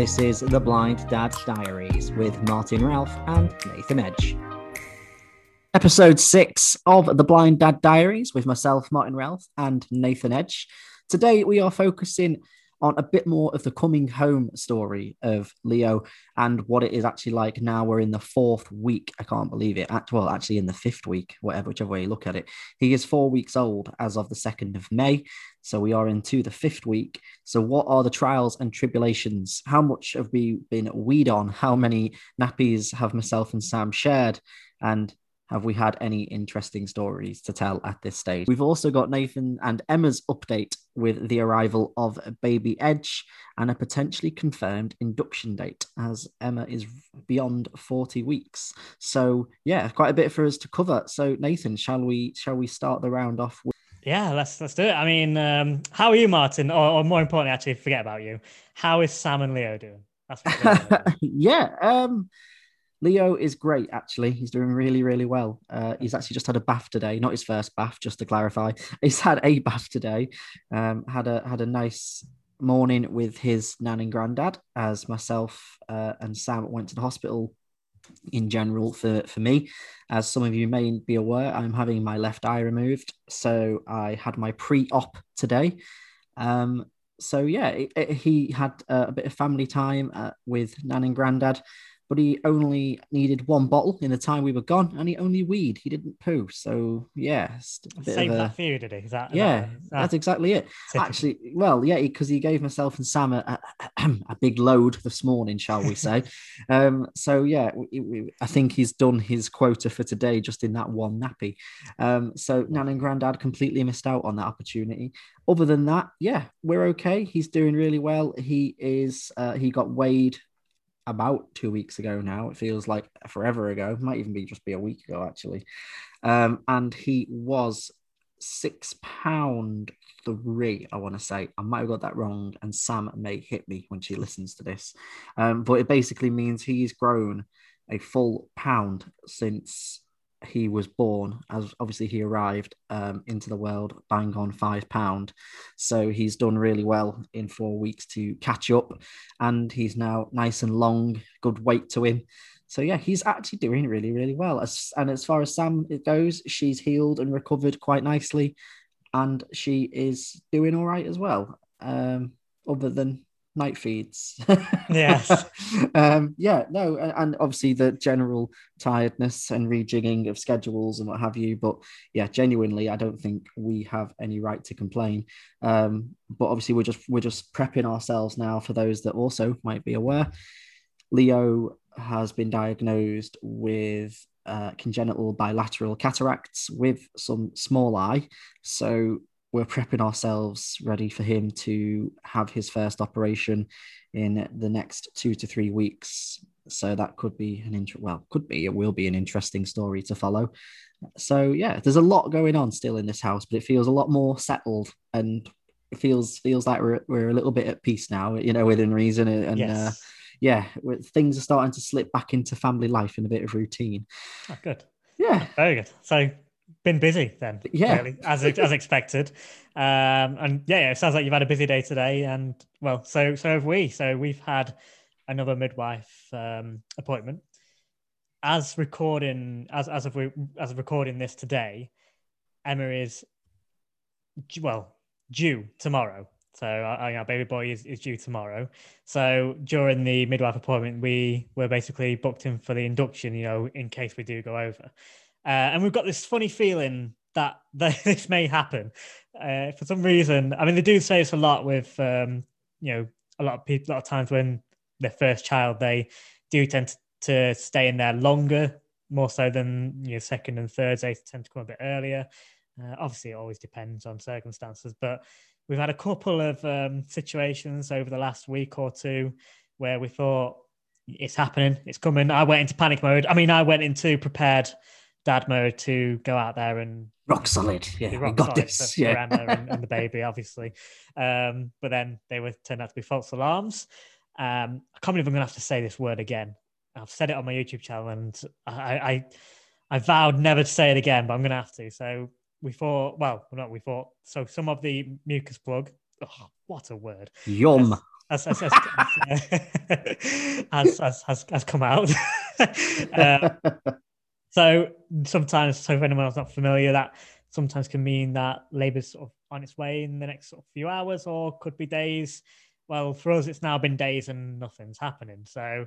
This is The Blind Dad Diaries with Martin Ralph and Nathan Edge. Episode six of The Blind Dad Diaries with myself, Martin Ralph, and Nathan Edge. Today we are focusing on a bit more of the coming home story of Leo and what it is actually like now we're in the fourth week. I can't believe it. Well, actually in the fifth week, whatever, whichever way you look at it. He is four weeks old as of the 2nd of May. So we are into the fifth week. So what are the trials and tribulations? How much have we been weed on? How many nappies have myself and Sam shared? And have we had any interesting stories to tell at this stage? We've also got Nathan and Emma's update with the arrival of baby Edge and a potentially confirmed induction date as Emma is beyond 40 weeks. So yeah, quite a bit for us to cover. So Nathan, shall we shall we start the round off with yeah, let's let's do it. I mean, um, how are you, Martin? Or, or, more importantly, actually, forget about you. How is Sam and Leo doing? yeah, um, Leo is great, actually. He's doing really, really well. Uh, he's actually just had a bath today, not his first bath, just to clarify. He's had a bath today. Um, had a had a nice morning with his nan and granddad, as myself uh, and Sam went to the hospital in general for, for me. As some of you may be aware, I'm having my left eye removed. So I had my pre op today. Um, so yeah, it, it, he had uh, a bit of family time uh, with nan and granddad but he only needed one bottle in the time we were gone, and he only weed. He didn't poo. So yeah, save a, that for you, did he? Is that, yeah, that, that, that's exactly it. Typical. Actually, well, yeah, because he, he, gave myself and Sam a, a, a, big load this morning, shall we say? um, so yeah, we, we, I think he's done his quota for today just in that one nappy. Um, so Nan and Grandad completely missed out on that opportunity. Other than that, yeah, we're okay. He's doing really well. He is. Uh, he got weighed about two weeks ago now. It feels like forever ago. It might even be just be a week ago actually. Um, and he was six pound three. I want to say I might have got that wrong, and Sam may hit me when she listens to this. Um, but it basically means he's grown a full pound since he was born, as obviously he arrived um, into the world bang on five pound. So he's done really well in four weeks to catch up, and he's now nice and long, good weight to him. So yeah, he's actually doing really, really well. As, and as far as Sam it goes, she's healed and recovered quite nicely, and she is doing all right as well. Um, other than night feeds. yes. um, yeah, no, and obviously the general tiredness and rejigging of schedules and what have you. But yeah, genuinely, I don't think we have any right to complain. Um, but obviously, we're just we're just prepping ourselves now for those that also might be aware. Leo has been diagnosed with uh, congenital bilateral cataracts with some small eye. So we're prepping ourselves ready for him to have his first operation in the next two to three weeks. So that could be an int- well, could be it will be an interesting story to follow. So yeah, there's a lot going on still in this house, but it feels a lot more settled and it feels feels like we're we're a little bit at peace now, you know, within reason and. Uh, yes. Uh, yeah, things are starting to slip back into family life and a bit of routine. Oh, good. Yeah. Very good. So been busy then. Yeah, really, as as expected. Um, and yeah, it sounds like you've had a busy day today, and well, so so have we. So we've had another midwife um, appointment. As recording, as as of we as of recording this today, Emma is well due tomorrow. So our, our baby boy is, is due tomorrow. So during the midwife appointment, we were basically booked in for the induction, you know, in case we do go over. Uh, and we've got this funny feeling that, this may happen. Uh, for some reason, I mean, they do say this a lot with, um, you know, a lot of people, a lot of times when their first child, they do tend to, to stay in there longer, more so than you know, second and third. They tend to come a bit earlier. Uh, obviously, it always depends on circumstances, but we've had a couple of um, situations over the last week or two where we thought it's happening, it's coming. I went into panic mode. I mean, I went into prepared mode to go out there and rock solid. Yeah, rock got this. Yeah, and, and, the baby, obviously. Um, but then they were turned out to be false alarms. Um, I can't believe I'm going to have to say this word again. I've said it on my YouTube channel, and I, I, I vowed never to say it again, but I'm going to have to. So we thought, well, not we thought. So some of the mucus plug. Oh, what a word! Yum. has has has, has, has, has, has come out. uh, so sometimes, so if anyone's not familiar, that sometimes can mean that Labour's sort of on its way in the next sort of few hours, or could be days. Well, for us, it's now been days and nothing's happening. So,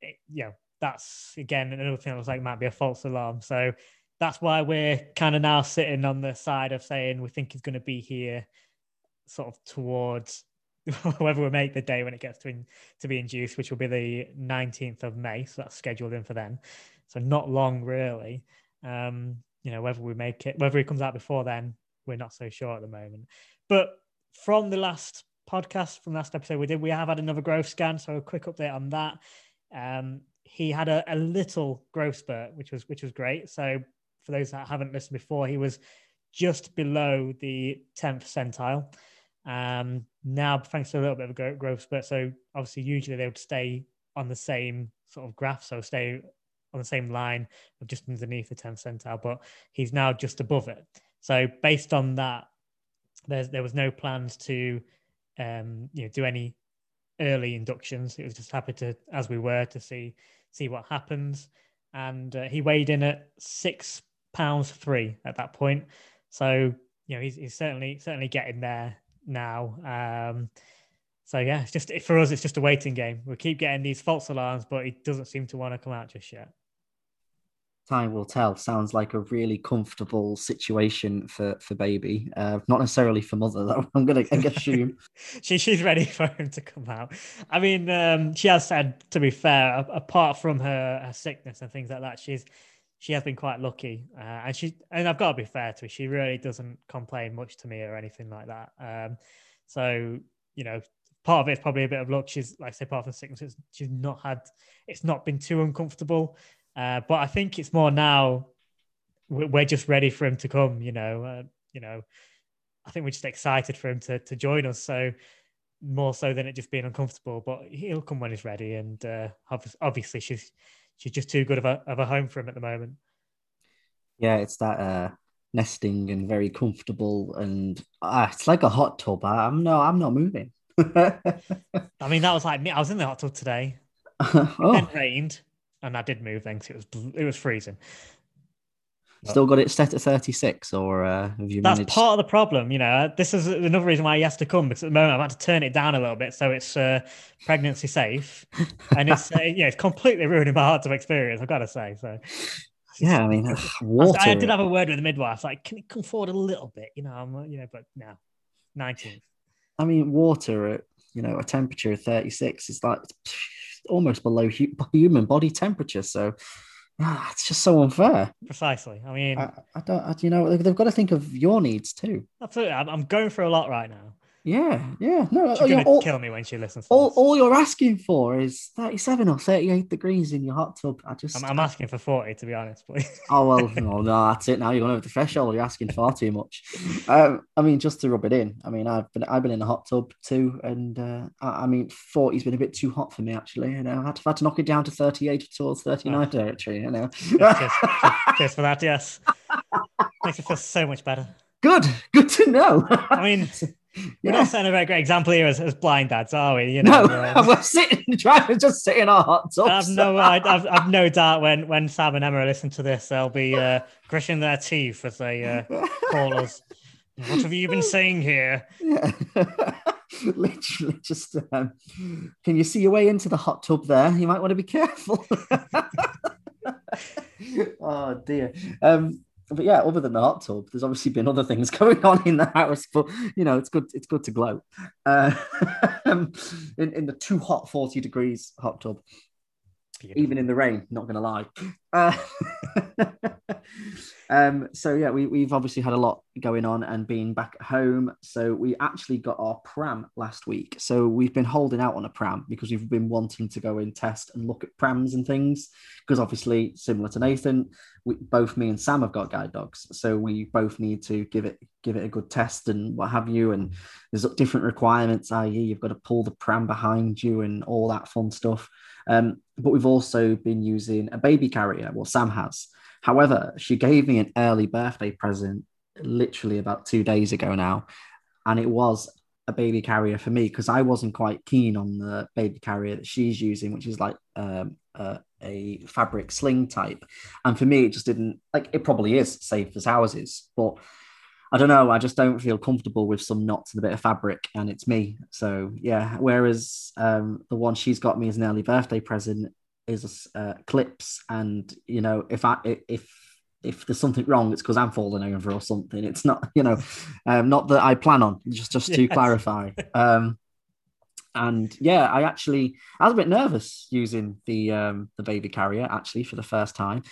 it, you know, that's again another thing that was like might be a false alarm. So that's why we're kind of now sitting on the side of saying we think he's going to be here, sort of towards whether we make the day when it gets to in, to be induced, which will be the 19th of May. So that's scheduled in for then. So not long really. Um, you know, whether we make it, whether it comes out before then, we're not so sure at the moment. But from the last podcast, from last episode we did, we have had another growth scan. So a quick update on that. Um, he had a, a little growth spurt, which was which was great. So for those that haven't listened before, he was just below the 10th percentile. Um, now, thanks to a little bit of a growth spurt, so obviously, usually they would stay on the same sort of graph, so stay on the same line of just underneath the 10th percentile, but he's now just above it. So, based on that, there was no plans to um, you know do any early inductions. It was just happy to, as we were, to see see what happens. And uh, he weighed in at six pounds three at that point. So you know he's, he's certainly certainly getting there now. Um, so yeah, it's just for us, it's just a waiting game. We keep getting these false alarms, but he doesn't seem to want to come out just yet. Time will tell. Sounds like a really comfortable situation for for baby. Uh, not necessarily for mother, though. I'm gonna I assume she she's ready for him to come out. I mean, um, she has said, to be fair, apart from her, her sickness and things like that, she's she has been quite lucky, uh, and she and I've got to be fair to her. She really doesn't complain much to me or anything like that. Um, so you know, part of it's probably a bit of luck. She's like I say, part of the sickness, she's not had. It's not been too uncomfortable, uh, but I think it's more now. We're just ready for him to come. You know, uh, you know. I think we're just excited for him to to join us. So more so than it just being uncomfortable. But he'll come when he's ready, and uh, obviously she's she's just too good of a of a home for him at the moment. Yeah, it's that uh, nesting and very comfortable, and uh, it's like a hot tub. I'm no, I'm not moving. I mean, that was like me. I was in the hot tub today. oh. It rained, and I did move then because it was it was freezing. Still got it set at 36, or uh, have you That's managed... part of the problem. You know, this is another reason why he has to come because at the moment I've had to turn it down a little bit so it's uh, pregnancy safe, and it's uh, yeah, it's completely ruining my heart of experience. I've got to say. So yeah, I mean, water. I, I, did have a word with the midwife, like, can it come forward a little bit? You know, I'm, you know, but no, 19th. I mean, water at you know a temperature of 36 is like almost below human body temperature. So Ah, it's just so unfair. Precisely. I mean, I, I don't. I, you know, they've got to think of your needs too. Absolutely. I'm, I'm going through a lot right now. Yeah, yeah. No, she's gonna all, kill me when she listens. all, this. all you're asking for is 37 or 38 degrees in your hot tub. I just, I'm, I'm asking for 40 to be honest. Please. oh well, no, no, that's it. Now you're going over the threshold. You're asking far too much. Um, I mean, just to rub it in. I mean, I've been, I've been in a hot tub too, and uh, I, I, mean, 40's been a bit too hot for me actually. You know, I had to, had to knock it down to 38 towards 39 oh. territory. You know, cheers, cheers for that. Yes, makes it feel so much better. Good, good to know. I mean, we're not setting a very great example here as, as blind dads, are we? You know, no, uh, we're sitting, trying to just sit in our hot tubs. I've no, I've, I've, no doubt when when Sam and Emma listen to this, they'll be uh, grishing their teeth as they uh, call us. What have you been saying here? Yeah. Literally, just um, can you see your way into the hot tub there? You might want to be careful. oh dear. Um, but yeah, other than the hot tub, there's obviously been other things going on in the house. But you know, it's good. It's good to glow. Uh, in in the too hot forty degrees hot tub, Beautiful. even in the rain. Not gonna lie. Uh, um, so yeah, we, we've obviously had a lot going on and being back at home. So we actually got our pram last week. So we've been holding out on a pram because we've been wanting to go and test and look at prams and things. Because obviously, similar to Nathan, we, both me and Sam have got guide dogs, so we both need to give it give it a good test and what have you. And there's different requirements, i.e., you've got to pull the pram behind you and all that fun stuff. Um, but we've also been using a baby carrier. Well, Sam has. However, she gave me an early birthday present literally about two days ago now, and it was a baby carrier for me because I wasn't quite keen on the baby carrier that she's using, which is like um, uh, a fabric sling type. And for me, it just didn't like it probably is safe as ours is, but I don't know. I just don't feel comfortable with some knots and a bit of fabric, and it's me. So yeah. Whereas um, the one she's got me as an early birthday present is uh, clips, and you know, if I if if there's something wrong, it's because I'm falling over or something. It's not, you know, um, not that I plan on. Just just to yes. clarify. Um, and yeah, I actually I was a bit nervous using the um, the baby carrier actually for the first time.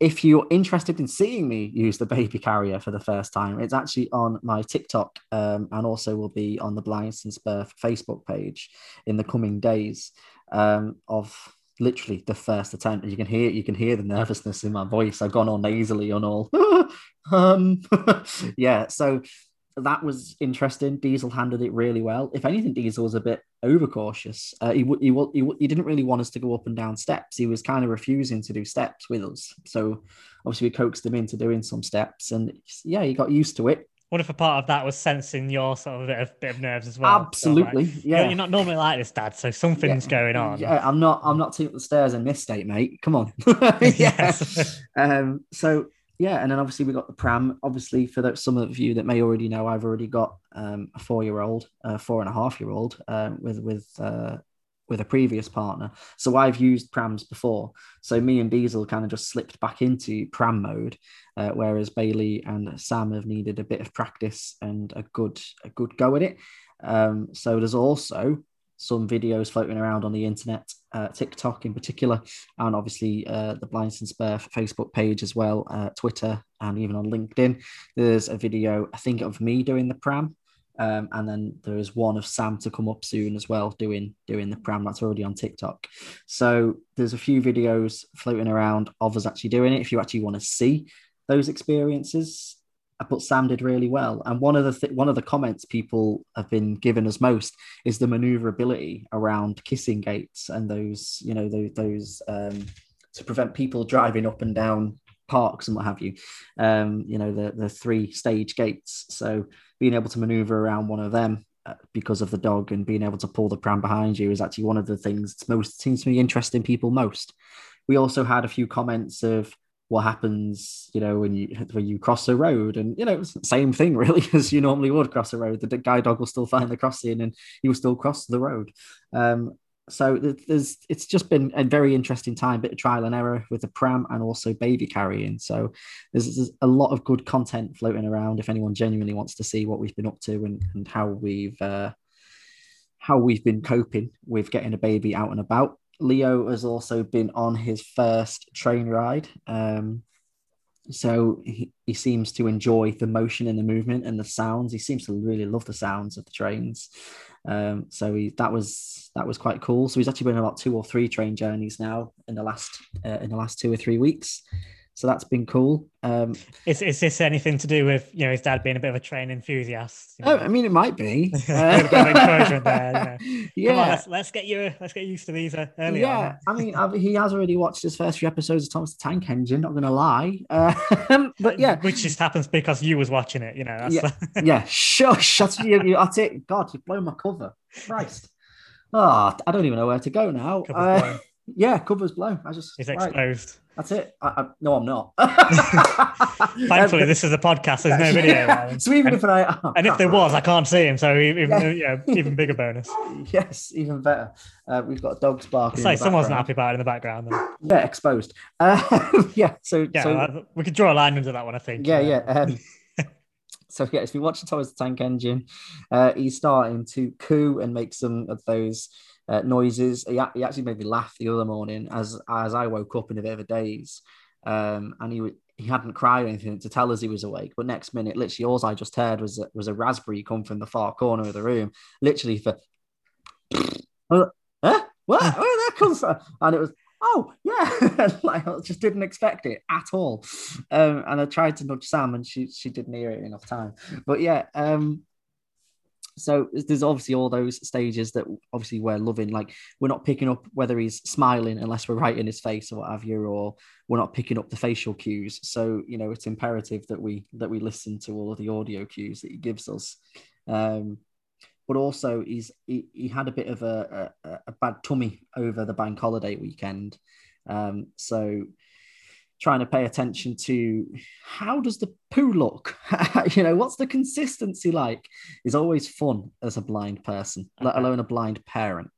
If you're interested in seeing me use the baby carrier for the first time, it's actually on my TikTok um, and also will be on the Blind Since Birth Facebook page in the coming days um, of literally the first attempt. You can hear you can hear the nervousness in my voice. I've gone all nasally on all. um, yeah, so that was interesting. Diesel handled it really well. If anything, Diesel was a bit overcautious. Uh, he, he, he, he didn't really want us to go up and down steps. He was kind of refusing to do steps with us. So obviously we coaxed him into doing some steps, and yeah, he got used to it what if a part of that was sensing your sort of bit of, bit of nerves as well? Absolutely, so like, yeah. You're not normally like this, Dad. So something's yeah. going on. Yeah, I'm not. I'm not taking the stairs in this state, mate. Come on. yes. um. So yeah, and then obviously we got the pram. Obviously, for the, some of you that may already know, I've already got um, a four-year-old, a four and a half-year-old um, with with uh, with a previous partner. So I've used prams before. So me and Diesel kind of just slipped back into pram mode, uh, whereas Bailey and Sam have needed a bit of practice and a good a good go at it. Um, so there's also some videos floating around on the internet, uh, TikTok in particular, and obviously uh, the Blind Since Birth Facebook page as well, uh, Twitter, and even on LinkedIn. There's a video, I think, of me doing the pram um, and then there is one of Sam to come up soon as well, doing doing the pram that's already on TikTok. So there's a few videos floating around of us actually doing it. If you actually want to see those experiences, I put Sam did really well. And one of the th- one of the comments people have been giving us most is the maneuverability around kissing gates and those you know those, those um, to prevent people driving up and down parks and what have you. Um, you know the the three stage gates. So being able to maneuver around one of them uh, because of the dog and being able to pull the pram behind you is actually one of the things that most seems to be interesting people most. We also had a few comments of what happens, you know, when you when you cross a road, and you know, same thing really as you normally would cross a road. The guide dog will still find the crossing, and he will still cross the road. Um, so there's it's just been a very interesting time bit of trial and error with the pram and also baby carrying. So there's, there's, a lot of good content floating around if anyone genuinely wants to see what we've been up to and, and how we've uh, how we've been coping with getting a baby out and about. Leo has also been on his first train ride um, so he, he seems to enjoy the motion and the movement and the sounds he seems to really love the sounds of the trains um, so he, that was that was quite cool. So he's actually been on about two or three train journeys now in the last uh, in the last two or three weeks. So that's been cool. Um, is is this anything to do with you know his dad being a bit of a train enthusiast? You know? Oh, I mean, it might be. uh, encouragement there. You know. Yeah, on, let's, let's, get you let's get used to these uh, early. Yeah, on. I mean, I've, he has already watched his first few episodes of Thomas the Tank Engine. Not going to lie, uh, but yeah, which just happens because you was watching it. You know. yeah, yeah. Shush. That's you, you. That's it. God, you've blown my cover. Christ. Oh, I don't even know where to go now. Uh, yeah, cover's blown. I just it's exposed. That's it. I, I, no, I'm not. Thankfully, this is a podcast. There's no video. Yeah. So even and, if I, oh, and if there was, I can't see him. So even yeah. even bigger bonus. Yes, even better. Uh, we've got dogs barking. Say someone's not happy about it in the background. Then. Yeah, exposed. Uh, yeah. So yeah, so, we could draw a line under that one. I think. Yeah, yeah. Um, so yeah, if you watch the Thomas the Tank Engine, uh, he's starting to coo and make some of those uh, noises. He, he actually made me laugh the other morning as as I woke up in a bit of a daze, um, and he he hadn't cried or anything to tell us he was awake. But next minute, literally, all I just heard was was a raspberry come from the far corner of the room, literally for. huh? What? Where that comes from? And it was oh yeah like i just didn't expect it at all um, and i tried to nudge sam and she she didn't hear it enough time but yeah um, so there's obviously all those stages that obviously we're loving. Like we're not picking up whether he's smiling unless we're right in his face or what have you, or we're not picking up the facial cues. So you know it's imperative that we that we listen to all of the audio cues that he gives us. Um, but also he's he, he had a bit of a, a, a bad tummy over the bank holiday weekend. Um, so trying to pay attention to how does the poo look? You know what's the consistency like? Is always fun as a blind person let alone a blind parent.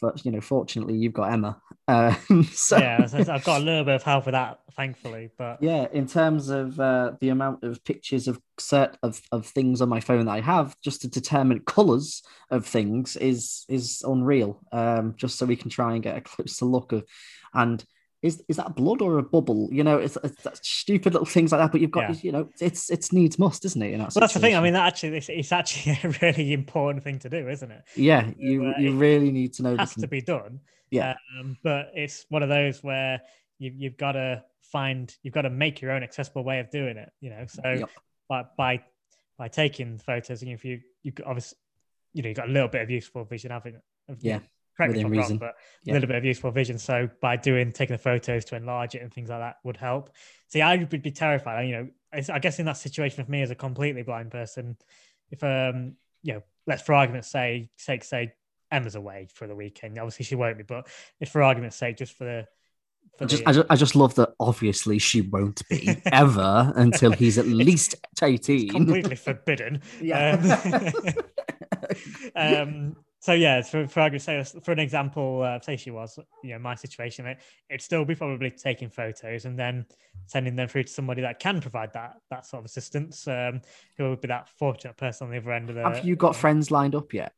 But you know fortunately you've got emma. Uh, so yeah i've got a little bit of help with that thankfully but yeah in terms of uh, the amount of pictures of set of, of things on my phone that i have just to determine colors of things is is unreal. Um, just so we can try and get a closer look of and is is that blood or a bubble? You know, it's, it's stupid little things like that. But you've got, yeah. you know, it's it's needs must, isn't it? well, that's the thing. I mean, that actually, it's, it's, actually a really important thing to do, isn't it? Yeah, you uh, you really need to know. It has to be done. Yeah, um, but it's one of those where you, you've got to find, you've got to make your own accessible way of doing it. You know, so yep. by by by taking photos, and if you you obviously, you know, you've got a little bit of useful vision having. Yeah correct within reason. Wrong, but yeah. a little bit of useful vision. So by doing taking the photos to enlarge it and things like that would help. See, I would be terrified. You know, I guess in that situation for me as a completely blind person, if um, you know, let's for argument's sake, sake say Emma's away for the weekend. Obviously, she won't be, but if for argument's sake, just for the I just, I just, I just love that. Obviously, she won't be ever until he's at least eighteen. It's completely forbidden. Yeah. Um, um, so yeah, for for argument's sake, for an example, uh, say she was, you know, my situation, it, it'd still be probably taking photos and then sending them through to somebody that can provide that that sort of assistance, um, who would be that fortunate person on the other end of the. Have you got friends lined up yet?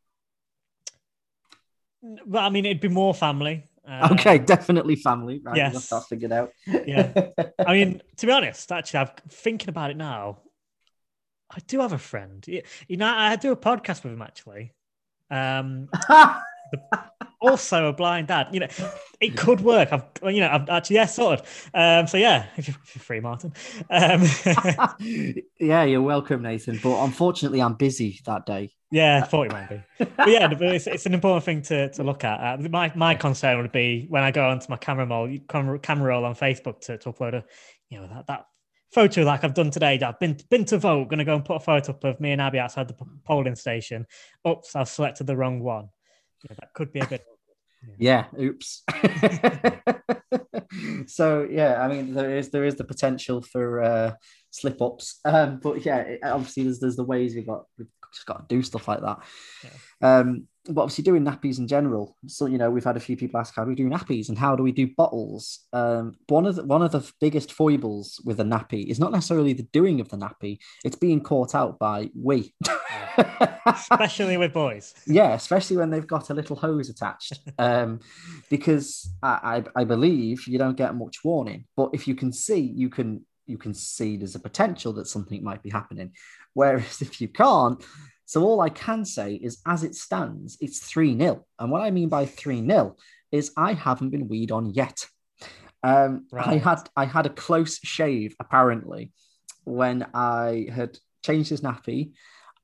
Well, I mean, it'd be more family. Uh, okay, definitely family. Right, yes, that's figured out. yeah, I mean, to be honest, actually, I'm thinking about it now. I do have a friend. You know, I do a podcast with him actually. Um, also a blind dad. You know, it could work. I've, you know, I've actually yeah, sorted. Um, so yeah, if you're, if you're free, Martin. Um, yeah, you're welcome, Nathan. But unfortunately, I'm busy that day. Yeah, thought it might be. But yeah, it's, it's an important thing to, to look at. Uh, my my concern would be when I go onto my camera roll, camera, camera roll on Facebook to, to upload a, you know, that that photo like I've done today. I've been been to vote. Going to go and put a photo up of me and Abby outside the polling station. Oops, I've selected the wrong one. Yeah, that could be a bit. Yeah. yeah oops. so yeah, I mean there is there is the potential for uh, slip ups, um, but yeah, obviously there's there's the ways we've got we've just got to do stuff like that. Yeah. Um, but obviously doing nappies in general. So you know, we've had a few people ask how do we do nappies and how do we do bottles. Um, one of the, one of the biggest foibles with a nappy is not necessarily the doing of the nappy; it's being caught out by we. especially with boys. Yeah, especially when they've got a little hose attached. Um, because I, I, I believe you don't get much warning, but if you can see, you can you can see there's a potential that something might be happening. Whereas if you can't, so all I can say is, as it stands, it's 3 0. And what I mean by 3 0 is I haven't been weed on yet. Um, right. I had I had a close shave apparently when I had changed his nappy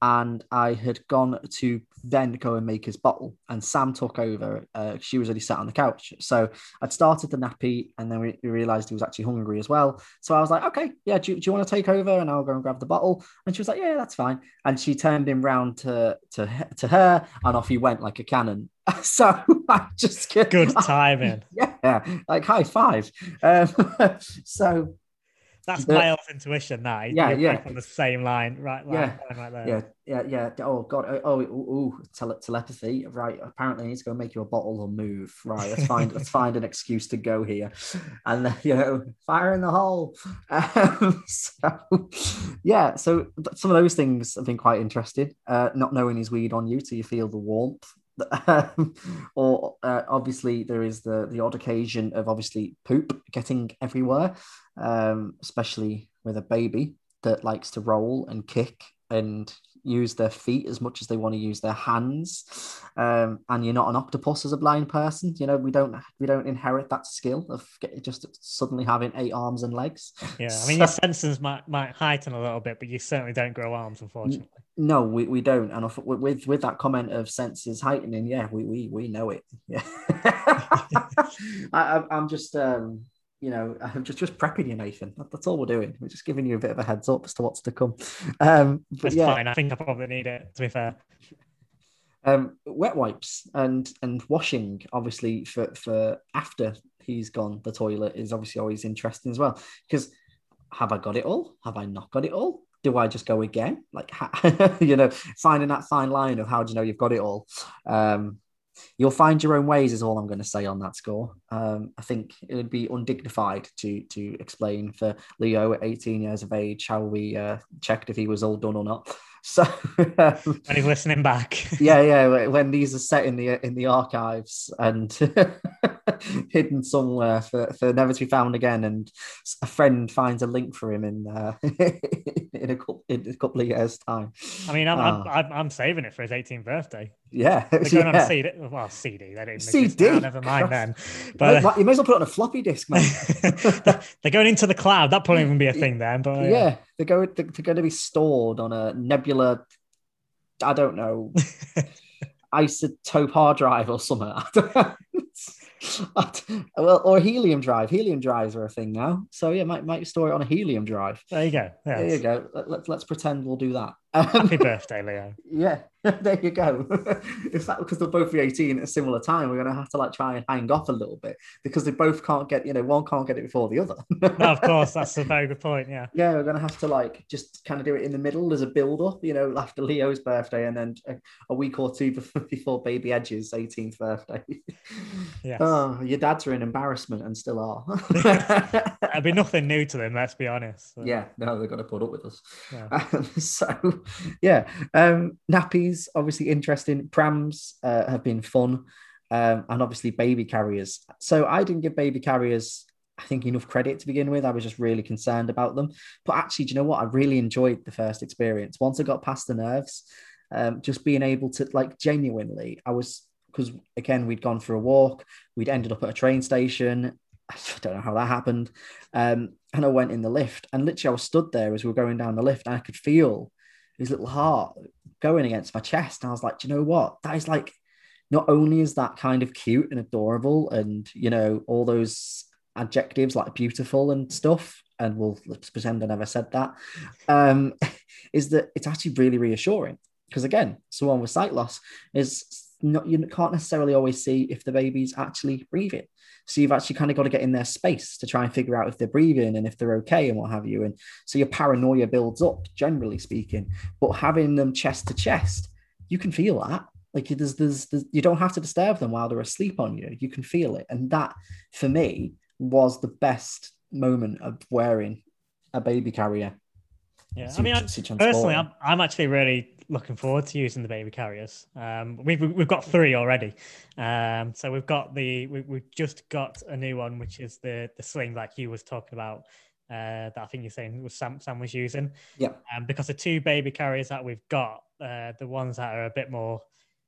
and I had gone to then go and make his bottle. And Sam took over. Uh, she was already sat on the couch. So I'd started the nappy, and then we, we, realized he was actually hungry as well. So I was like, okay, yeah, do, do you want to take over? And I'll go and grab the bottle. And she was like, yeah, that's fine. And she turned him round to to to her, and off he went like a cannon. so I just good timing. Yeah, like high five. Um, so that's the, male intuition. That yeah, yeah, on the same line, right? yeah, line right there. yeah, yeah, yeah. Oh god, oh, oh, oh, tele- telepathy. Right, apparently he's going to make you a bottle or move. Right, let's find let's find an excuse to go here, and you know, fire in the hole. Um, so, yeah, so some of those things have been quite interesting. Uh, not knowing his weed on you, so you feel the warmth. or uh, obviously there is the the odd occasion of obviously poop getting everywhere, um, especially with a baby that likes to roll and kick and use their feet as much as they want to use their hands. Um, and you're not an octopus as a blind person you know we don't we don't inherit that skill of get, just suddenly having eight arms and legs. Yeah i mean so, your senses might might heighten a little bit but you certainly don't grow arms unfortunately. No we, we don't. And with with that comment of senses heightening yeah we we, we know it. Yeah. I, i'm just um you know, I'm just just prepping you, Nathan. That's all we're doing. We're just giving you a bit of a heads up as to what's to come. Um, but That's yeah. fine. I think I probably need it. To be fair. Um, wet wipes and and washing, obviously for for after he's gone, the toilet is obviously always interesting as well. Because have I got it all? Have I not got it all? Do I just go again? Like, you know, finding that fine line of how do you know you've got it all? Um, you'll find your own ways is all i'm going to say on that score. Um, i think it would be undignified to to explain for leo at 18 years of age how we uh, checked if he was all done or not. So um, when he's listening back. yeah yeah when these are set in the in the archives and hidden somewhere for, for never to be found again and a friend finds a link for him in uh, in, a couple, in a couple of years time i mean i'm, I'm, ah. I'm saving it for his 18th birthday yeah, they're going yeah. on a CD. Well, CD. They didn't CD. Now, never mind then. But uh, you may as well put it on a floppy disk, man. they're going into the cloud. That probably even be a thing then. But uh, yeah, they're going. They're going to be stored on a Nebula. I don't know, isotope hard drive or something. well, or helium drive. Helium drives are a thing now. So yeah, might might store it on a helium drive. There you go. Yes. There you go. Let, let, let's pretend we'll do that. Happy birthday, Leo. Yeah, there you go. In fact, because they'll both be 18 at a similar time, we're going to have to like try and hang off a little bit because they both can't get, you know, one can't get it before the other. no, of course, that's a very good point. Yeah. Yeah, we're going to have to like just kind of do it in the middle as a build up, you know, after Leo's birthday and then a, a week or two before, before baby Edge's 18th birthday. Yeah. Oh, your dads are an embarrassment and still are. It'll be nothing new to them, let's be honest. So. Yeah, no, they're going to put up with us. Yeah. Um, so yeah, um, nappies obviously interesting. Prams uh, have been fun, um, and obviously baby carriers. So I didn't give baby carriers. I think enough credit to begin with. I was just really concerned about them. But actually, do you know what? I really enjoyed the first experience. Once I got past the nerves, um, just being able to like genuinely, I was because again we'd gone for a walk, we'd ended up at a train station. I don't know how that happened. Um, and I went in the lift, and literally I was stood there as we were going down the lift, and I could feel his little heart going against my chest. And I was like, do you know what? That is like, not only is that kind of cute and adorable, and you know, all those adjectives like beautiful and stuff, and we'll let's pretend I never said that, um, is that it's actually really reassuring. Because again, someone with sight loss is not you can't necessarily always see if the baby's actually breathing. So you've actually kind of got to get in their space to try and figure out if they're breathing and if they're okay and what have you. And so your paranoia builds up, generally speaking. But having them chest to chest, you can feel that. Like there's, there's, there's, you don't have to disturb them while they're asleep on you. You can feel it, and that for me was the best moment of wearing a baby carrier. Yeah, I mean, I, personally, I'm, I'm actually really looking forward to using the baby carriers. Um, we've we've got three already. Um, so we've got the we, we've just got a new one, which is the the sling like you was talking about. Uh, that I think you're saying was Sam, Sam was using. Yeah. Um, because the two baby carriers that we've got, uh, the ones that are a bit more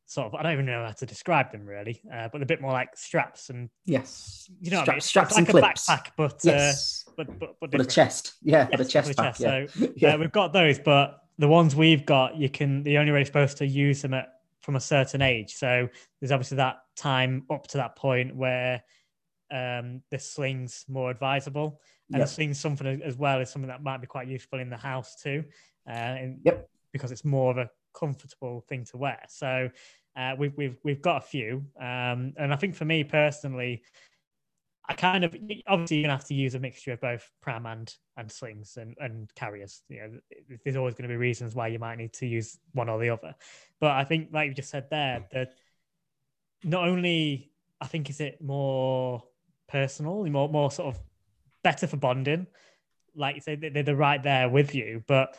sort of I don't even know how to describe them really, uh, but they're a bit more like straps and yes, you know, Stra- I mean? straps like and a clips. backpack, but yes. uh, but but but, but a chest, yeah, yes, a chest back. Chest. Yeah. So yeah. Uh, we've got those, but the ones we've got, you can the only way you're supposed to use them at from a certain age. So there's obviously that time up to that point where um, the sling's more advisable, and yep. sling's something as well is something that might be quite useful in the house too. Uh, yep. Because it's more of a comfortable thing to wear. So uh, we've we've we've got a few, um, and I think for me personally, I kind of obviously you're gonna have to use a mixture of both pram and and slings and, and carriers. You know, there's always going to be reasons why you might need to use one or the other. But I think, like you just said there, that not only I think is it more personal, more more sort of better for bonding. Like you say, they're, they're right there with you, but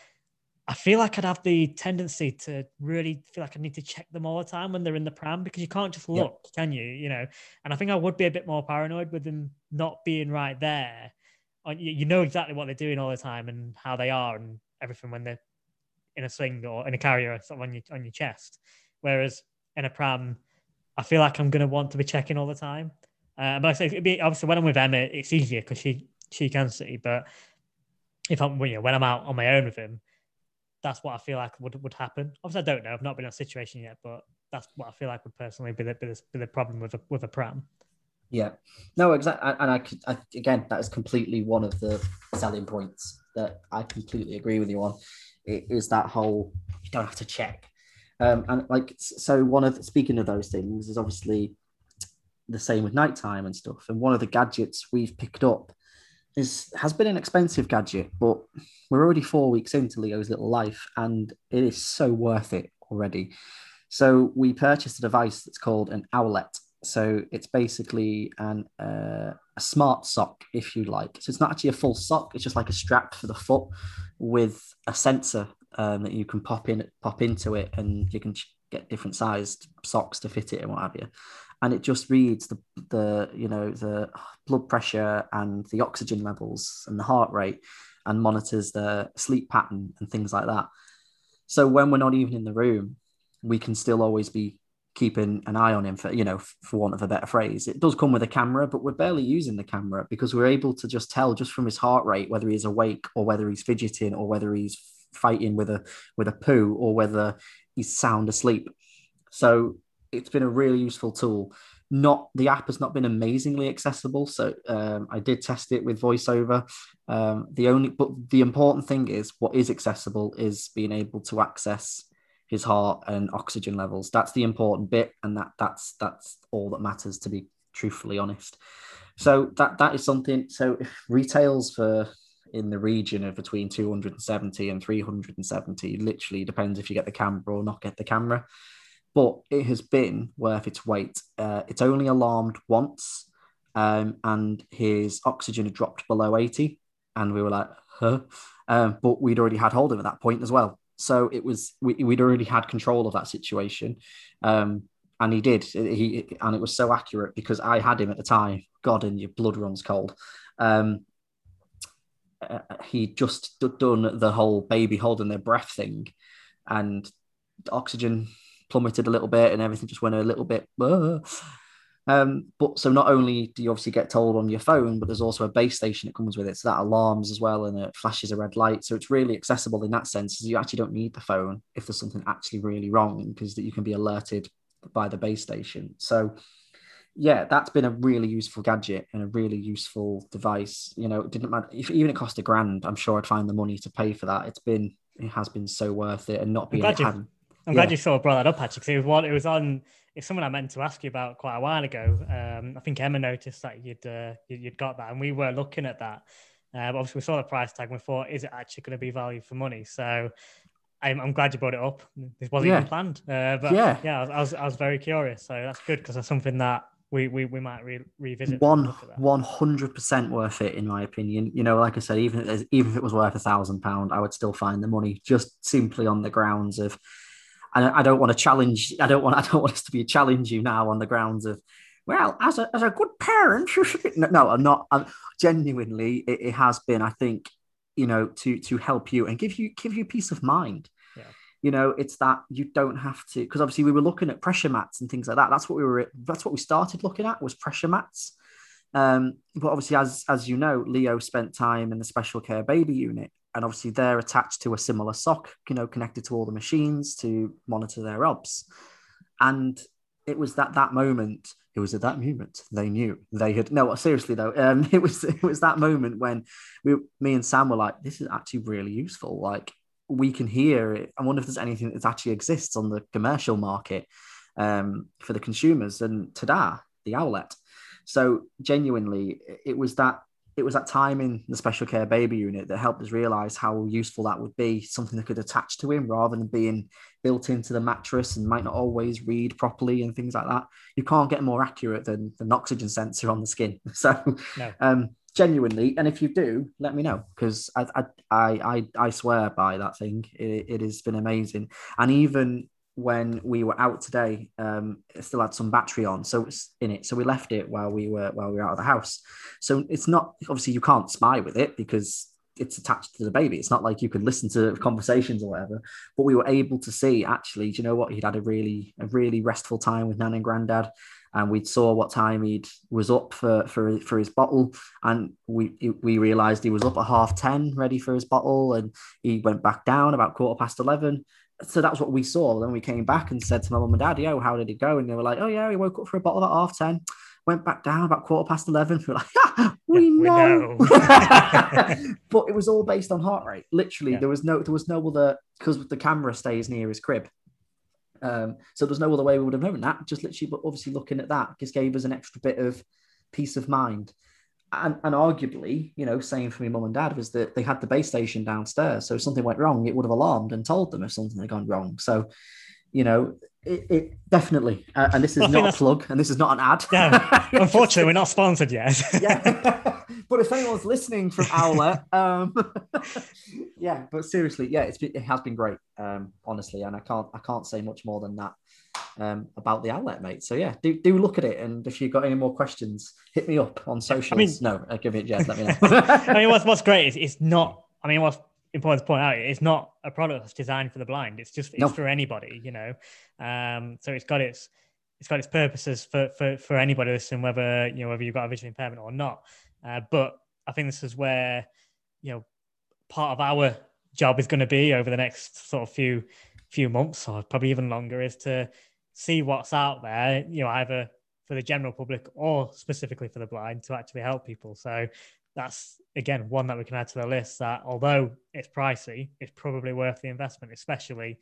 I feel like I'd have the tendency to really feel like I need to check them all the time when they're in the pram because you can't just look, yeah. can you? You know, and I think I would be a bit more paranoid with them not being right there. You know exactly what they're doing all the time and how they are and everything when they're in a sling or in a carrier sort of on your on your chest. Whereas in a pram, I feel like I'm going to want to be checking all the time. Uh, but I say it'd be obviously when I'm with Emma, it's easier because she she can see. But if I'm you know when I'm out on my own with him that's what I feel like would, would happen. Obviously, I don't know. I've not been in a situation yet, but that's what I feel like would personally be the, be the, be the problem with a, with a pram. Yeah, no, exactly. And I, I, again, that is completely one of the selling points that I completely agree with you on. It is that whole you don't have to check. Um, and like so, one of speaking of those things is obviously the same with nighttime and stuff. And one of the gadgets we've picked up is has been an expensive gadget, but we're already four weeks into Leo's little life, and it is so worth it already. So we purchased a device that's called an Owlet. So it's basically an uh, a smart sock, if you like. So it's not actually a full sock; it's just like a strap for the foot with a sensor um, that you can pop in, pop into it, and you can get different sized socks to fit it and what have you and it just reads the the you know the blood pressure and the oxygen levels and the heart rate and monitors the sleep pattern and things like that. So when we're not even in the room we can still always be keeping an eye on him for you know for want of a better phrase. It does come with a camera but we're barely using the camera because we're able to just tell just from his heart rate whether he's awake or whether he's fidgeting or whether he's fighting with a with a poo or whether he's sound asleep. So it's been a really useful tool. Not the app has not been amazingly accessible, so um, I did test it with VoiceOver. Um, the only, but the important thing is what is accessible is being able to access his heart and oxygen levels. That's the important bit, and that that's that's all that matters. To be truthfully honest, so that that is something. So retails for in the region of between 270 and 370 literally depends if you get the camera or not get the camera but it has been worth its weight. Uh, it's only alarmed once, um, and his oxygen had dropped below 80, and we were like, huh? Um, but we'd already had hold of at that point as well. So it was we, would already had control of that situation, um, and he did. He and it was so accurate because I had him at the time. God, and your blood runs cold. Um, uh, he just done the whole baby holding their breath thing, and oxygen plummeted a little bit and everything just went a little bit. Uh. Um, but so not only do you obviously get told on your phone, but there's also a base station that comes with it. So that alarms as well and it flashes a red light. So it's really accessible in that sense. You actually don't need the phone if there's something actually really wrong because that you can be alerted by the base station. So yeah, that's been a really useful gadget and a really useful device. You know, it didn't matter if even it cost a grand, I'm sure I'd find the money to pay for that. It's been it has been so worth it and not being I'm glad you sort of brought that up, actually, because it was one. It was on. It's someone I meant to ask you about quite a while ago. Um, I think Emma noticed that you'd uh, you'd got that, and we were looking at that. Uh, but obviously, we saw the price tag and we thought, is it actually going to be value for money? So, I'm, I'm glad you brought it up. This wasn't yeah. even planned, uh, but yeah, yeah, I was, I was, I was very curious. So that's good because that's something that we we, we might re- revisit. One one hundred percent worth it, in my opinion. You know, like I said, even if, even if it was worth a thousand pound, I would still find the money just simply on the grounds of and I don't want to challenge. I don't want. I don't want us to be challenge you now on the grounds of, well, as a as a good parent, you should. No, I'm not. I'm, genuinely, it, it, has been. I think you know to to help you and give you give you peace of mind. Yeah. You know, it's that you don't have to because obviously we were looking at pressure mats and things like that. That's what we were. That's what we started looking at was pressure mats. Um, but obviously, as as you know, Leo spent time in the special care baby unit, and obviously they're attached to a similar sock, you know, connected to all the machines to monitor their obs. And it was that that moment. It was at that moment they knew they had no. Seriously though, um, it was it was that moment when we, me and Sam were like, "This is actually really useful. Like we can hear it. I wonder if there's anything that actually exists on the commercial market um, for the consumers." And tada, the Owlet. So genuinely, it was that it was that time in the special care baby unit that helped us realize how useful that would be something that could attach to him rather than being built into the mattress and might not always read properly and things like that. You can't get more accurate than, an oxygen sensor on the skin. So no. um, genuinely and if you do let me know because I, I i i swear by that thing. It, it has been amazing. And even when we were out today, um, still had some battery on, so it's in it. So we left it while we were while we were out of the house. So it's not obviously you can't spy with it because it's attached to the baby. It's not like you can listen to conversations or whatever. But we were able to see actually, do you know what? He'd had a really a really restful time with Nan and Granddad, and we saw what time he'd was up for for for his bottle, and we we realised he was up at half ten, ready for his bottle, and he went back down about quarter past eleven so that's what we saw. Then we came back and said to my mum and dad, "Yo, how did it go?" And they were like, "Oh yeah, he woke up for a bottle at half ten, went back down about quarter past eleven. We were like, ah, "We yeah, know,", we know. but it was all based on heart rate. Literally, yeah. there was no there was no other because the camera stays near his crib. Um, so there's no other way we would have known that. Just literally, but obviously looking at that just gave us an extra bit of peace of mind. And, and arguably, you know, saying for me mum and dad was that they had the base station downstairs. So if something went wrong, it would have alarmed and told them if something had gone wrong. So, you know, it, it definitely, uh, and this is not a plug, and this is not an ad. Yeah, unfortunately, we're not sponsored yet. yeah, but if anyone's listening from Owlet, um, yeah, but seriously, yeah, it's been, it has been great, um, honestly, and I can't I can't say much more than that um, about the Owlet, mate. So yeah, do do look at it, and if you've got any more questions, hit me up on socials. I mean, no, uh, give me a Jed, let me know. I mean, what's what's great is it's not. I mean, what's important to point out it's not a product that's designed for the blind it's just it's no. for anybody you know um so it's got its it's got its purposes for for, for anybody listening whether you know whether you've got a visual impairment or not uh, but i think this is where you know part of our job is going to be over the next sort of few few months or probably even longer is to see what's out there you know either for the general public or specifically for the blind to actually help people. So that's again one that we can add to the list that although it's pricey it's probably worth the investment especially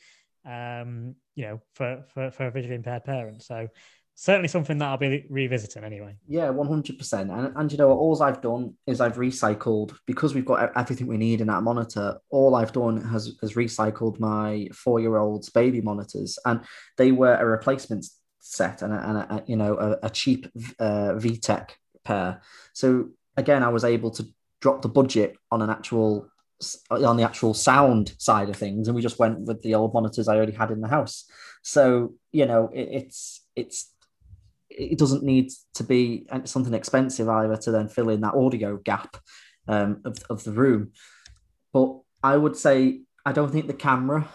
um, you know for, for for a visually impaired parent. So certainly something that i'll be revisiting anyway. Yeah 100% and, and you know all i've done is i've recycled because we've got everything we need in that monitor all i've done has has recycled my four year old's baby monitors. And they were a replacement set and a, and a you know a, a cheap uh, vtech pair. So again, I was able to drop the budget on an actual on the actual sound side of things, and we just went with the old monitors I already had in the house. So you know, it, it's it's it doesn't need to be something expensive either to then fill in that audio gap um, of, of the room. But I would say I don't think the camera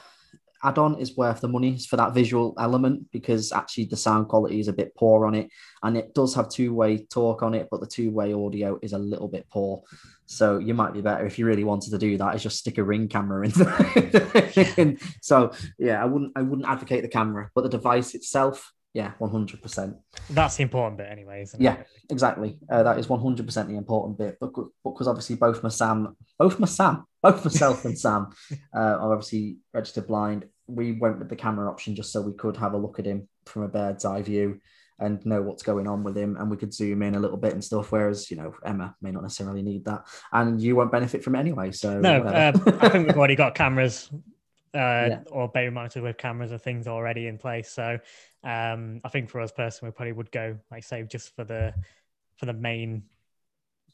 add-on is worth the money for that visual element because actually the sound quality is a bit poor on it. And it does have two-way talk on it but the two-way audio is a little bit poor. So you might be better if you really wanted to do that. Is just stick a ring camera in so yeah i wouldn't i wouldn't advocate the camera but the device itself yeah 100% that's the important bit anyway yeah it? exactly. Uh, that is 100% the important bit but because obviously both my sam both my sam both myself and sam uh, are obviously registered blind. We went with the camera option just so we could have a look at him from a bird's eye view and know what's going on with him and we could zoom in a little bit and stuff whereas you know emma may not necessarily need that. And you won't benefit from it anyway so no uh, i think we've already got cameras uh, yeah. or baby monitors with cameras and things already in place so um, I think for us personally, we probably would go, like say, just for the for the main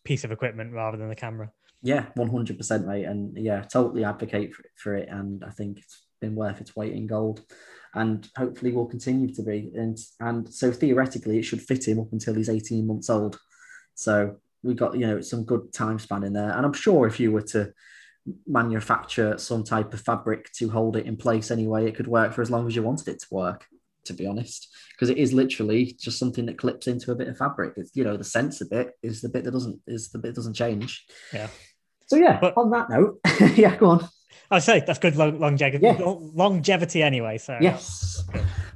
piece of equipment rather than the camera. Yeah, one hundred percent, mate, and yeah, totally advocate for it, for it, and I think it's been worth its weight in gold, and hopefully will continue to be. And and so theoretically, it should fit him up until he's eighteen months old. So we got you know some good time span in there, and I'm sure if you were to manufacture some type of fabric to hold it in place anyway, it could work for as long as you wanted it to work to be honest, because it is literally just something that clips into a bit of fabric. It's you know the sensor bit is the bit that doesn't is the bit that doesn't change. Yeah. So yeah, but, on that note, yeah, go on. I say that's good longevity. Yeah. Longevity anyway. So yes,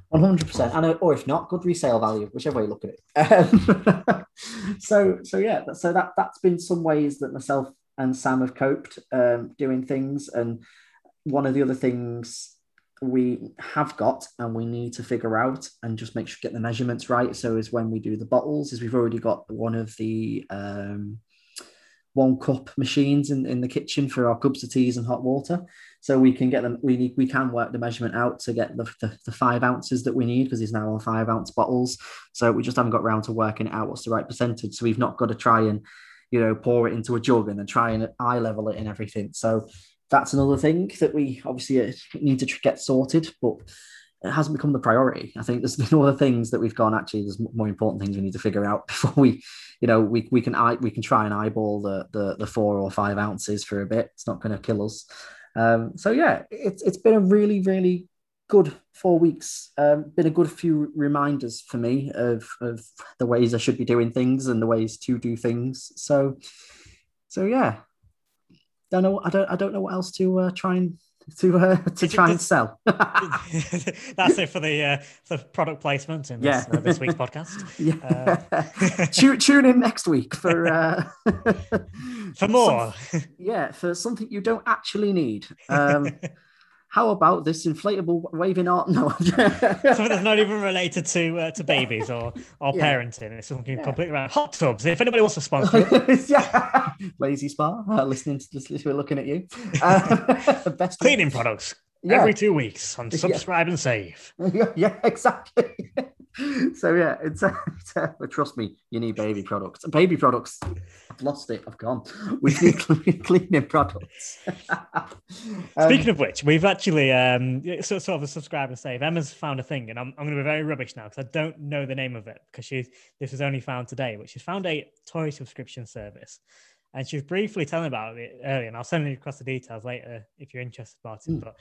one hundred percent. And or if not, good resale value, whichever way you look at it. Um, so so yeah, so that that's been some ways that myself and Sam have coped um, doing things, and one of the other things we have got and we need to figure out and just make sure get the measurements right. So is when we do the bottles, is we've already got one of the um, one cup machines in, in the kitchen for our cups of teas and hot water. So we can get them, we need, we can work the measurement out to get the, the, the five ounces that we need because he's now on five ounce bottles. So we just haven't got around to working out what's the right percentage. So we've not got to try and, you know, pour it into a jug and then try and eye level it and everything. So that's another thing that we obviously uh, need to get sorted, but it hasn't become the priority. I think there's been other things that we've gone. Actually, there's more important things we need to figure out before we, you know, we, we can we can try and eyeball the, the the four or five ounces for a bit. It's not going to kill us. Um, so yeah, it's it's been a really really good four weeks. Um, been a good few reminders for me of of the ways I should be doing things and the ways to do things. So so yeah, don't know. I don't. I don't know what else to uh, try and to uh, to try and sell. That's it for the uh, for product placement in this, yeah. uh, this week's podcast. Yeah. Uh, tune, tune in next week for uh, for more. Some, yeah, for something you don't actually need. Um, how about this inflatable waving art? No, something that's not even related to uh, to babies or or yeah. parenting. It's something yeah. completely around hot tubs. If anybody wants to sponsor, yeah, Lay-Z-Spa, uh, listening to this, we're looking at you. Uh, best cleaning products yeah. every two weeks on subscribe and save. Yeah, yeah exactly. so yeah, it's, it's uh, trust me, you need baby products. Baby products, I've lost it. I've gone. We need cleaning products. um, Speaking of which, we've actually um, sort, sort of a subscribe and save. Emma's found a thing, and I'm, I'm going to be very rubbish now because I don't know the name of it because she's this was only found today, but she's found a toy subscription service. And she was briefly telling about it earlier, and I'll send you across the details later if you're interested about it. Mm. But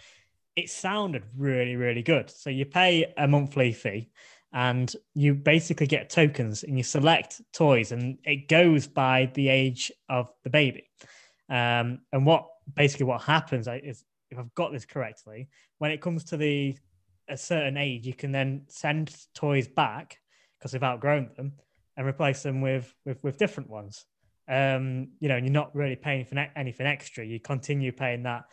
it sounded really, really good. So you pay a monthly fee and you basically get tokens and you select toys and it goes by the age of the baby. Um, and what basically what happens is if I've got this correctly, when it comes to the a certain age, you can then send toys back because they've outgrown them and replace them with with, with different ones. Um, you know, and you're not really paying for anything extra. You continue paying that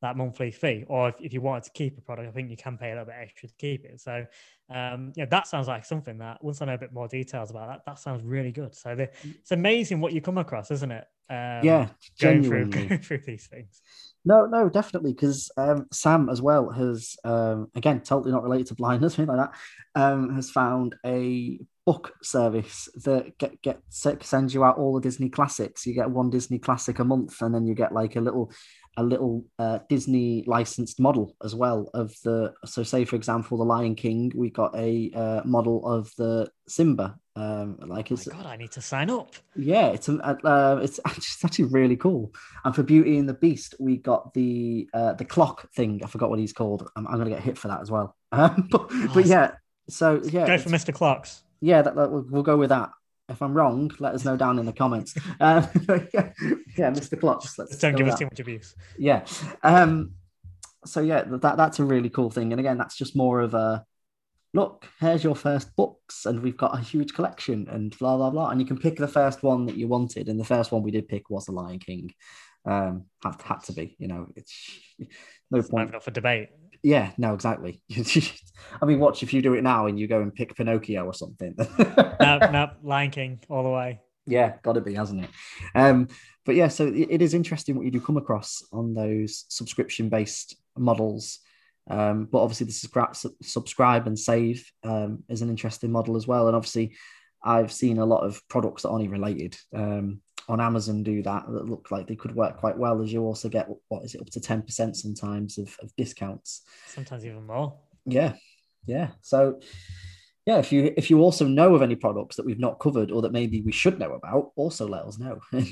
that monthly fee. Or if, if you wanted to keep a product, I think you can pay a little bit extra to keep it. So um, yeah, that sounds like something that once I know a bit more details about that, that sounds really good. So the, it's amazing what you come across, isn't it? Um, yeah, going through, going through these things. No, no, definitely, because um, Sam as well has um, again totally not related to blindness, anything like that. Um, has found a book service that get get sends you out all the Disney classics. You get one Disney classic a month, and then you get like a little a little uh, Disney licensed model as well of the. So, say for example, the Lion King, we got a uh, model of the Simba. Um, like oh it's God, I need to sign up. Yeah, it's uh, it's actually really cool. And for Beauty and the Beast, we got the uh, the clock thing. I forgot what he's called. I'm, I'm gonna get hit for that as well. Um, but, oh, but yeah, so yeah, go for Mr. Clocks. Yeah, that, that we'll, we'll go with that. If I'm wrong, let us know down in the comments. Um, yeah, yeah, Mr. Clutch. Let's don't give us too much abuse. Yeah. Um, so yeah, that that's a really cool thing. And again, that's just more of a look. Here's your first books, and we've got a huge collection, and blah blah blah. And you can pick the first one that you wanted, and the first one we did pick was the Lion King. Um, had had to be, you know, it's no it's point. Not for debate. Yeah, no, exactly. I mean, watch if you do it now and you go and pick Pinocchio or something. no, no, Lion King all the way. Yeah, got to be, hasn't it? Um, but yeah, so it, it is interesting what you do come across on those subscription based models. Um, but obviously, the subscribe, subscribe and save um, is an interesting model as well. And obviously, I've seen a lot of products that aren't related. Um, on Amazon do that that look like they could work quite well as you also get what is it up to 10% sometimes of, of discounts. Sometimes even more. Yeah yeah. So yeah if you if you also know of any products that we've not covered or that maybe we should know about also let us know.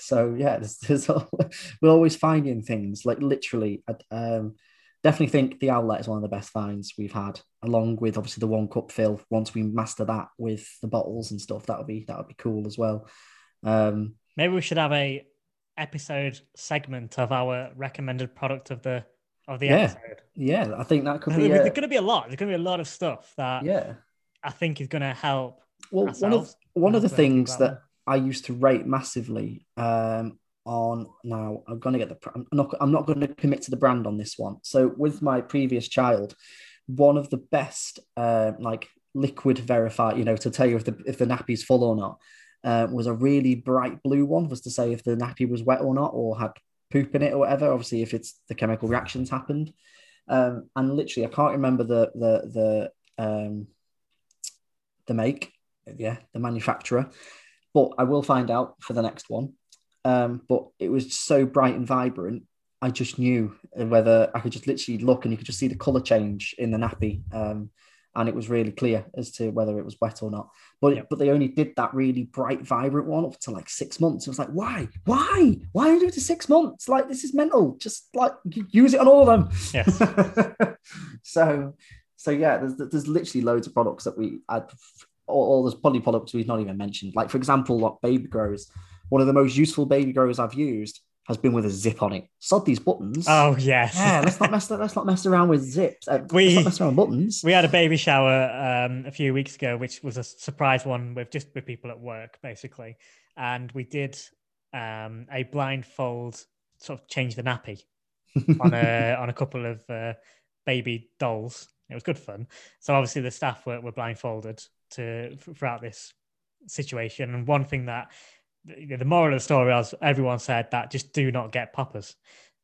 So yeah there's, there's we're always finding things like literally um definitely think the Owlet is one of the best finds we've had along with obviously the one cup fill. Once we master that with the bottles and stuff that would be that would be cool as well. Um Maybe we should have a episode segment of our recommended product of the of the yeah. episode. Yeah, I think that could be. There's going to be a lot. There's going to be a lot of stuff that yeah I think is going to help. Well, one of one of the things that I used to rate massively um, on now I'm going to get the I'm not I'm not going to commit to the brand on this one. So with my previous child, one of the best uh, like liquid verify, you know, to tell you if the if the nappy's full or not uh, was a really bright blue one, was to say if the nappy was wet or not, or had poop in it or whatever. Obviously, if it's the chemical reactions happened. Um, and literally, I can't remember the the the um, the make, yeah, the manufacturer, but I will find out for the next one. Um, but it was so bright and vibrant. I just knew whether I could just literally look and you could just see the color change in the nappy. Um, and it was really clear as to whether it was wet or not. But yep. but they only did that really bright, vibrant one up to like six months. It was like, why, why, why do it to six months? Like this is mental. Just like use it on all of them. Yes. so so yeah, there's there's literally loads of products that we add. All, all there's probably products we've not even mentioned. Like for example, like baby grows. One of the most useful baby grows I've used has been with a zip on it. Sod these buttons. Oh yes. Yeah, let's not mess. let's not mess around with zips. Uh, we let's not mess around buttons. We had a baby shower um, a few weeks ago, which was a surprise one with just with people at work, basically, and we did um, a blindfold sort of change the nappy on a on a couple of uh, baby dolls. It was good fun. So obviously the staff were, were blindfolded to throughout this situation. And one thing that the, the moral of the story was everyone said that just do not get poppers.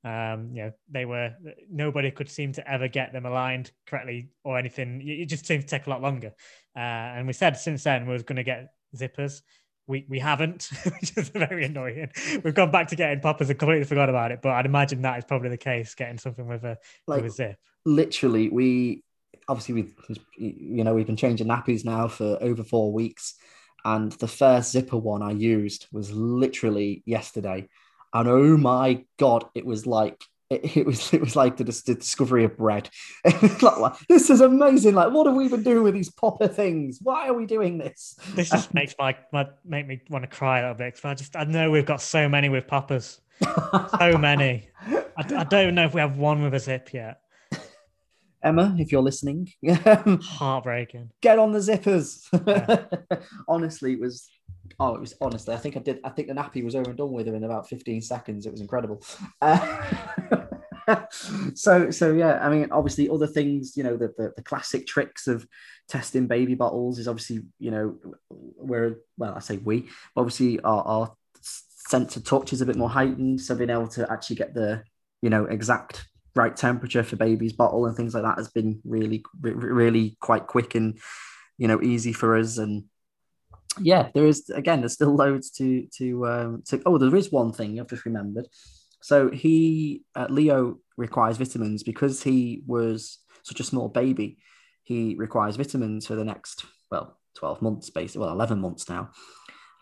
Um, you know, they were nobody could seem to ever get them aligned correctly or anything. It just seemed to take a lot longer. Uh, and we said since then we are going to get zippers. We we haven't, which is very annoying. We've gone back to getting poppers and completely forgot about it. But I'd imagine that is probably the case, getting something with a like, with a zip. Literally, we obviously we you know we've been changing nappies now for over four weeks, and the first zipper one I used was literally yesterday and oh my god, it was like it, it was it was like the, the discovery of bread. like, this is amazing. Like, what have we been doing with these popper things? Why are we doing this? This just um, makes my, my make me want to cry a little bit. Because I just I know we've got so many with poppers, so many. I, I don't even know if we have one with a zip yet. Emma, if you're listening, heartbreaking. Get on the zippers. Yeah. Honestly, it was oh, it was honestly, I think I did. I think the nappy was over and done with her in about 15 seconds. It was incredible. Uh, so, so yeah, I mean, obviously, other things, you know, the, the, the classic tricks of testing baby bottles is obviously, you know, where well, I say we obviously our, our sense of touch is a bit more heightened, so being able to actually get the, you know, exact right temperature for baby's bottle and things like that has been really, really quite quick and you know easy for us and yeah, there is again. There's still loads to to um, to. Oh, there is one thing I've just remembered. So he uh, Leo requires vitamins because he was such a small baby. He requires vitamins for the next well twelve months, basically well eleven months now.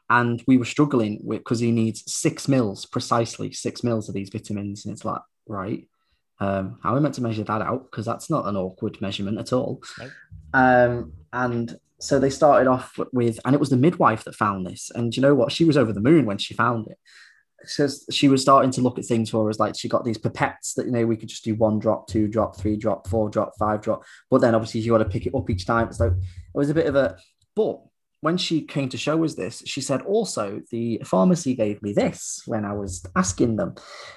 And we were struggling with because he needs six mils precisely six mils of these vitamins, and it's like right. Um, how we meant to measure that out? Because that's not an awkward measurement at all. Nope. Um, and so they started off with, and it was the midwife that found this. And you know what? She was over the moon when she found it. Says she was starting to look at things for us, like she got these pipettes that you know we could just do one drop, two drop, three drop, four drop, five drop. But then obviously you got to pick it up each time. It's like it was a bit of a. But when she came to show us this, she said also the pharmacy gave me this when I was asking them.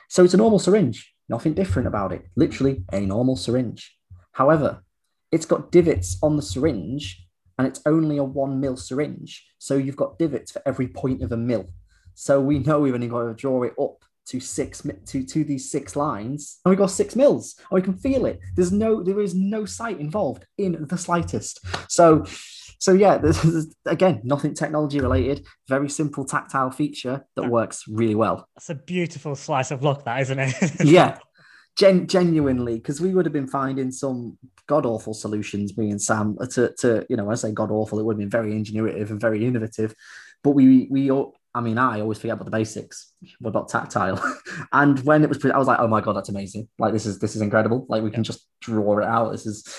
So it's a normal syringe, nothing different about it. Literally a normal syringe. However, it's got divots on the syringe and it's only a one mil syringe. So you've got divots for every point of a mil. So we know we've only got to draw it up to six to to these six lines, and we've got six mils, and we can feel it. There's no there is no sight involved in the slightest. So. So yeah, this is again nothing technology related. Very simple tactile feature that works really well. That's a beautiful slice of luck, that isn't it? yeah, Gen- genuinely, because we would have been finding some god awful solutions, me and Sam, to, to you know, when I say god awful, it would have been very ingenuitive and very innovative. But we, we, I mean, I always forget about the basics. What about tactile? and when it was, I was like, oh my god, that's amazing! Like this is this is incredible. Like we yeah. can just draw it out. This is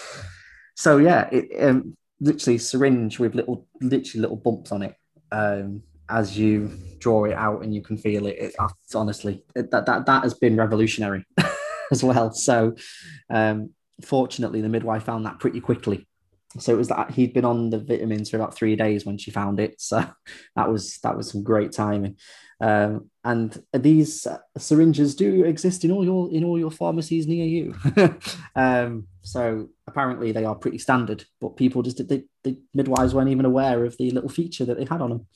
so yeah. It um, literally syringe with little, literally little bumps on it. Um, as you draw it out and you can feel it. it honestly, it, that that that has been revolutionary. as well. So, um, fortunately, the midwife found that pretty quickly. So it was that he'd been on the vitamins for about three days when she found it. So that was that was some great timing. Um, and these syringes do exist in all your in all your pharmacies near you. um, so apparently they are pretty standard, but people just the, the midwives weren't even aware of the little feature that they had on them.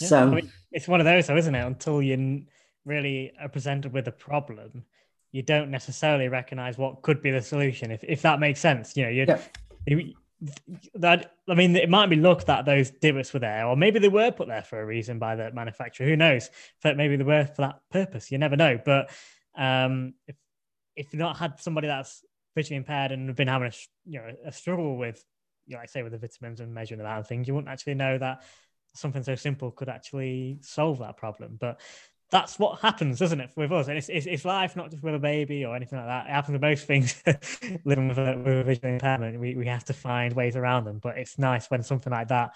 Yeah, so I mean, it's one of those, though, isn't it? Until you really are presented with a problem, you don't necessarily recognize what could be the solution if, if that makes sense you know you, yeah. You that I mean, it might be luck that those divots were there, or maybe they were put there for a reason by the manufacturer. Who knows? But maybe they were for that purpose. You never know. But um, if if you've not had somebody that's visually impaired and been having a you know a struggle with, you know, like say with the vitamins and measuring amount of things, you wouldn't actually know that something so simple could actually solve that problem. But that's what happens, doesn't it, with us? And it's, it's, it's, life, not just with a baby or anything like that. It happens with most things living with a, with a visual impairment. We, we have to find ways around them. But it's nice when something like that,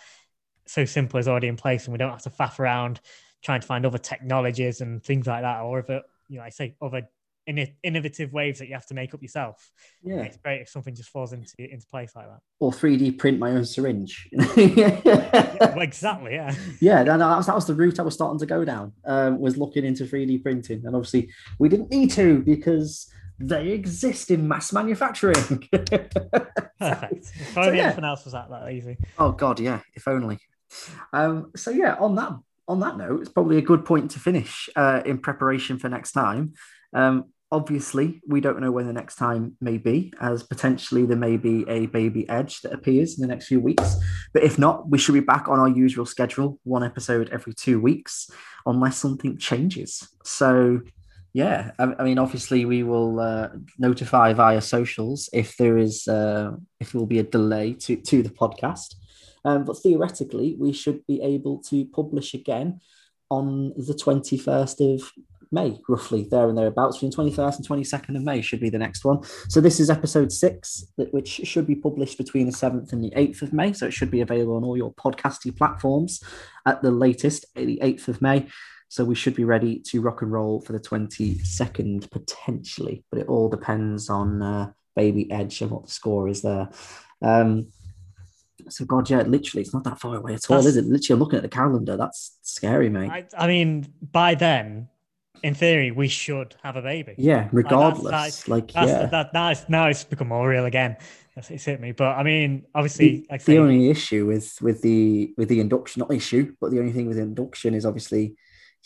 so simple, is already in place and we don't have to faff around trying to find other technologies and things like that, or other, you know, I say other innovative waves that you have to make up yourself. Yeah, it's great if something just falls into into place like that. Or 3D print my own syringe. well, exactly. Yeah. Yeah, that, that, was, that was the route I was starting to go down. Um, was looking into 3D printing, and obviously we didn't need to because they exist in mass manufacturing. Perfect. If only yeah. anything else was that that easy. Oh God, yeah, if only. Um, so yeah, on that on that note, it's probably a good point to finish uh, in preparation for next time. Um, obviously, we don't know when the next time may be, as potentially there may be a baby edge that appears in the next few weeks. But if not, we should be back on our usual schedule, one episode every two weeks, unless something changes. So yeah, I, I mean, obviously, we will uh, notify via socials if there is uh, if there will be a delay to to the podcast. Um, but theoretically, we should be able to publish again on the twenty first of May, roughly there and thereabouts. Between twenty first and twenty second of May should be the next one. So this is episode six, which should be published between the seventh and the eighth of May. So it should be available on all your podcasty platforms at the latest, the eighth of May. So we should be ready to rock and roll for the 22nd potentially, but it all depends on uh, Baby Edge and what the score is there. Um, so God, yeah, literally, it's not that far away at all, That's- is it? Literally, I'm looking at the calendar. That's scary, mate. I, I mean, by then, in theory, we should have a baby. yeah, regardless, that's- like That's yeah. that now it's now it's become more real again. That's it's hit me. But I mean, obviously, the, like the say, only issue with with the with the induction, not issue, but the only thing with induction is obviously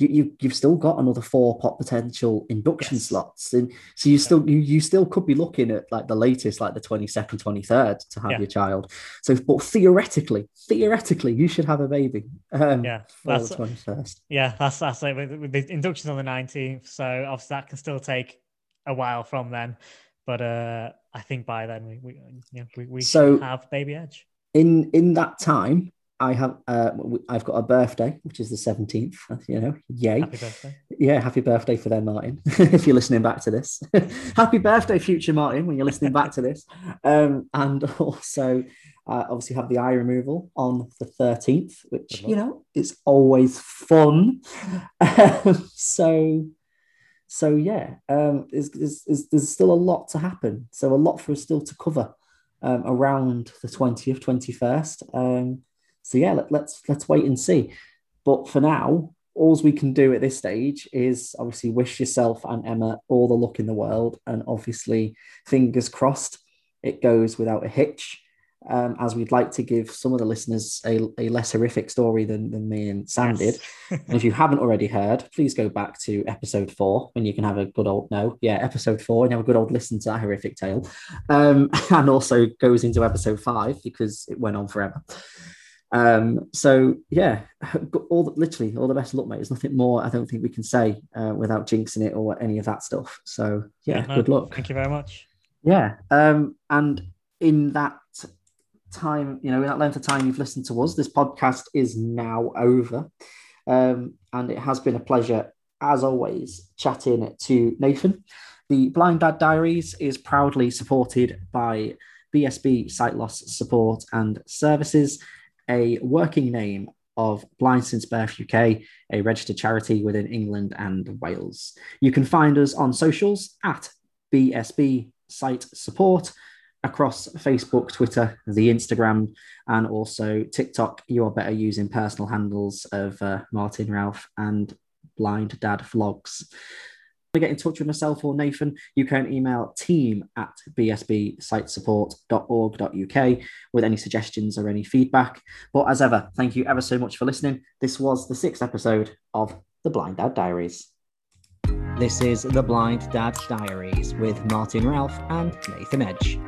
you, you you've still got another four pot potential induction Yes. slots, and so you still you, you still could be looking at like the latest, like the twenty second, twenty third to have Yeah. your child. So, but theoretically, theoretically, you should have a baby. Um, Yeah, that's- twenty first. yeah, that's that's it. With, with the inductions on the nineteenth, so obviously that can still take a while from then. But uh, I think by then we we you know, we, we So- have baby edge. In in that time, I have uh, I've got a birthday, which is the seventeenth. You know, yay! Happy birthday. Yeah, happy birthday for them, Martin, if you're listening back to this. happy birthday, future Martin, when you're listening back to this. Um, and also, uh, obviously, have the eye removal on the 13th, which, you know, is always fun. Um, so, so yeah, um, there's, there's, still a lot to happen. So, a lot for us still to cover um, around the 20th, 21st. Um, so, yeah, let, let's let's wait and see. But for now, all we can do at this stage is obviously wish yourself and Emma all the luck in the world. And obviously, fingers crossed, it goes without a hitch. Um, as we'd like to give some of the listeners a, a less horrific story than, than me and Sam did. And if you haven't already heard, please go back to episode four when you can have a good old no, yeah, episode four and have a good old listen to that horrific tale. Um, and also goes into episode five because it went on forever. Um, so yeah, all the, literally all the best luck, mate. There's nothing more I don't think we can say uh, without jinxing it or any of that stuff. So yeah, no, good luck. Thank you very much. Yeah. Um, and in that time, you know, in that length of time you've listened to us, this podcast is now over. Um, and it has been a pleasure, as always, chatting to Nathan. The Blind Dad Diaries is proudly supported by BSB Sight Loss Support and Services, a working name of Blind Since Birth UK, a registered charity within England and Wales. You can find us on socials at BSB Site Support across Facebook, Twitter, the Instagram, and also TikTok. You are better using personal handles of uh, Martin Ralph and Blind Dad Vlogs. To get in touch with myself or Nathan, you can email team at bsbsitesupport.org.uk with any suggestions or any feedback. But as ever, thank you ever so much for listening. This was the sixth episode of The Blind Dad Diaries. This is The Blind Dad Diaries with Martin Ralph and Nathan Edge.